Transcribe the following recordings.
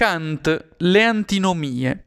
Kant, le antinomie.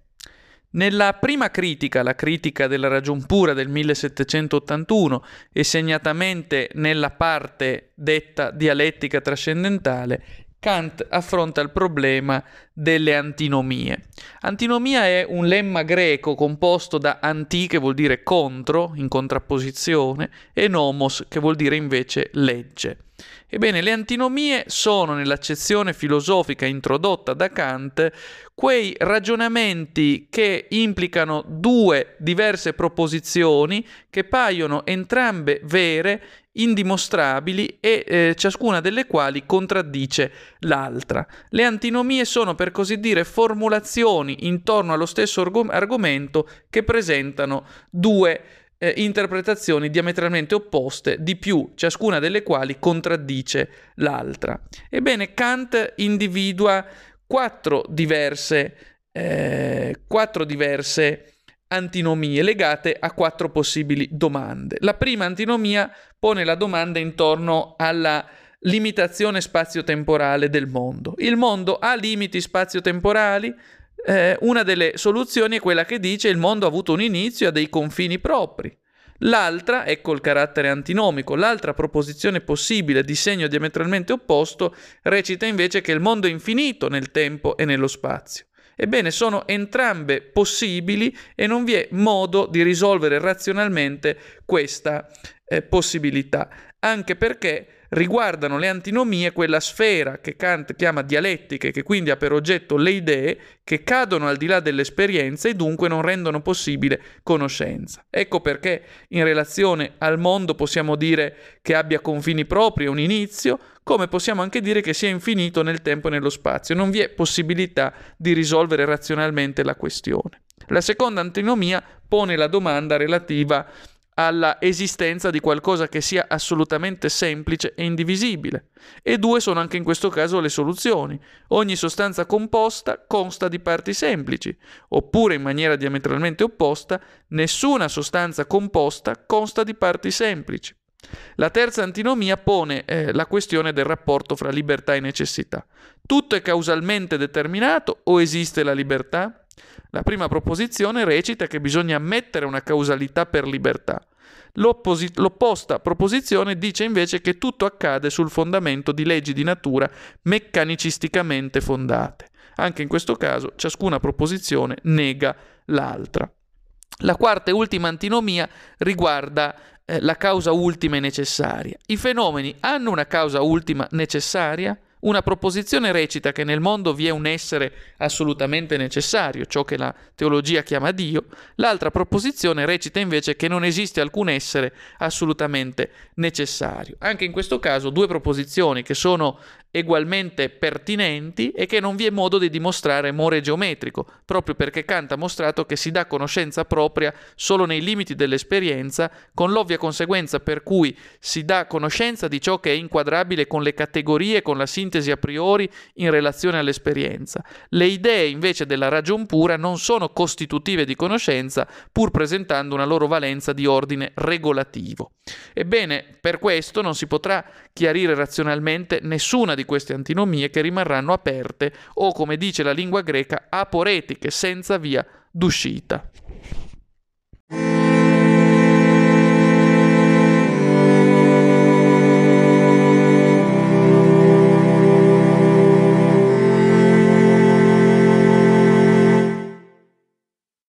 Nella prima critica, la critica della ragion pura del 1781 e segnatamente nella parte detta dialettica trascendentale, Kant affronta il problema delle antinomie. Antinomia è un lemma greco composto da anti, che vuol dire contro, in contrapposizione, e nomos, che vuol dire invece legge. Ebbene, le antinomie sono, nell'accezione filosofica introdotta da Kant, quei ragionamenti che implicano due diverse proposizioni che paiono entrambe vere, indimostrabili e eh, ciascuna delle quali contraddice l'altra. Le antinomie sono, per così dire, formulazioni intorno allo stesso argom- argomento che presentano due eh, interpretazioni diametralmente opposte, di più, ciascuna delle quali contraddice l'altra. Ebbene, Kant individua quattro diverse, eh, quattro diverse antinomie legate a quattro possibili domande. La prima antinomia pone la domanda intorno alla limitazione spazio-temporale del mondo. Il mondo ha limiti spazio-temporali? eh, una delle soluzioni è quella che dice il mondo ha avuto un inizio e ha dei confini propri. L'altra, ecco il carattere antinomico, l'altra proposizione possibile di segno diametralmente opposto recita invece che il mondo è infinito nel tempo e nello spazio. Ebbene, sono entrambe possibili e non vi è modo di risolvere razionalmente questa eh, possibilità, anche perché riguardano le antinomie quella sfera che Kant chiama dialettica e che quindi ha per oggetto le idee che cadono al di là dell'esperienza e dunque non rendono possibile conoscenza. Ecco perché in relazione al mondo possiamo dire che abbia confini propri un inizio, come possiamo anche dire che sia infinito nel tempo e nello spazio. Non vi è possibilità di risolvere razionalmente la questione. La seconda antinomia pone la domanda relativa alla esistenza di qualcosa che sia assolutamente semplice e indivisibile. E due sono anche in questo caso le soluzioni. Ogni sostanza composta consta di parti semplici, oppure in maniera diametralmente opposta, nessuna sostanza composta consta di parti semplici. La terza antinomia pone eh, la questione del rapporto fra libertà e necessità. Tutto è causalmente determinato o esiste la libertà? La prima proposizione recita che bisogna ammettere una causalità per libertà. L'opposi- l'opposta proposizione dice invece che tutto accade sul fondamento di leggi di natura meccanicisticamente fondate. Anche in questo caso ciascuna proposizione nega l'altra. La quarta e ultima antinomia riguarda eh, la causa ultima e necessaria. I fenomeni hanno una causa ultima necessaria? Una proposizione recita che nel mondo vi è un essere assolutamente necessario, ciò che la teologia chiama Dio, l'altra proposizione recita invece che non esiste alcun essere assolutamente necessario. Anche in questo caso due proposizioni che sono egualmente pertinenti e che non vi è modo di dimostrare more geometrico, proprio perché Kant ha mostrato che si dà conoscenza propria solo nei limiti dell'esperienza, con l'ovvia conseguenza per cui si dà conoscenza di ciò che è inquadrabile con le categorie, con la sintesi a priori in relazione all'esperienza. Le idee invece della ragion pura non sono costitutive di conoscenza, pur presentando una loro valenza di ordine regolativo. Ebbene, per questo non si potrà chiarire razionalmente nessuna di queste antinomie che rimarranno aperte o, come dice la lingua greca, aporetiche, senza via d'uscita.